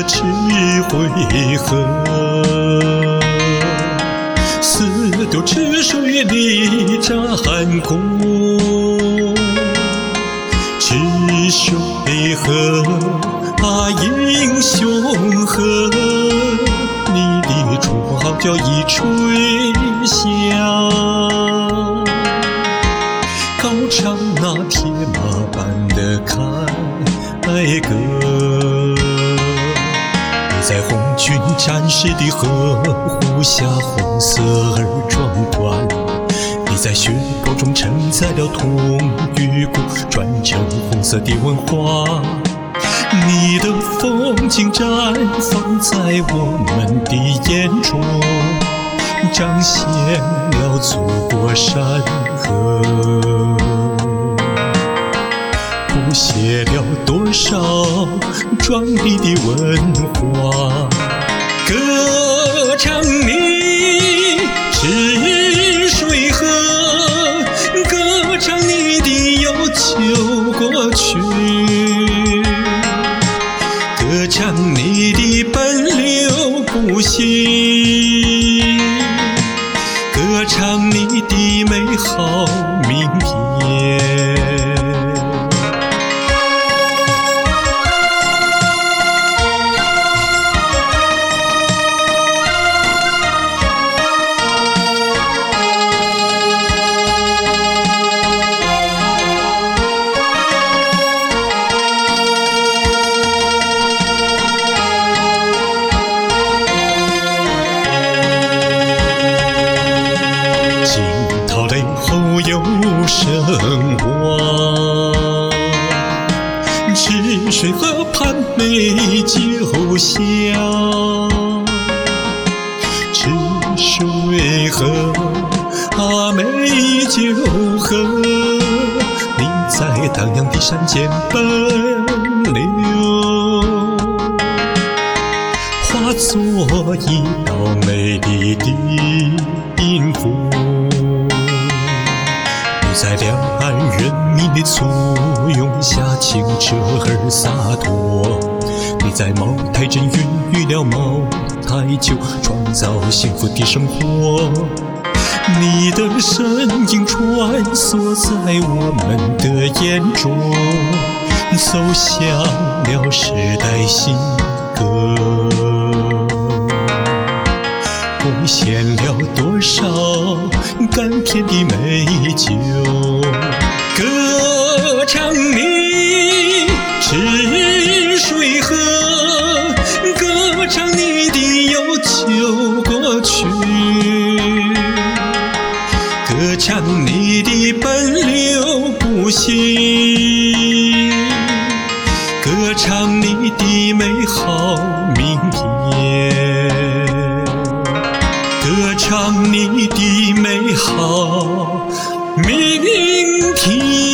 者只回合。四渡赤水里战功，赤水河啊英雄河，你的绰号角一吹响，高唱那铁马般的凯歌。在红军战士的呵护下，红色而壮观。你在血泊中承载了痛与苦，传承红色的文化。你的风景绽放在我们的眼中，彰显了祖国山河。多少壮丽的文化？歌唱你赤水河，歌唱你的悠久过去，歌唱你的奔流不息，有声望，赤水河。畔美酒香，赤水河啊美酒河，你在荡漾的山间奔流，化作一道美丽的音符。你在两岸人民的簇拥下，清澈而洒脱。你在茅台镇孕育了茅台酒，创造幸福的生活。你的身影穿梭在我们的眼中，奏响了时代新歌。贡献了多少甘甜的美酒？歌唱你赤水河，歌唱你的悠久过去，歌唱你的奔流不息，歌唱你的美好明。让你的美好明天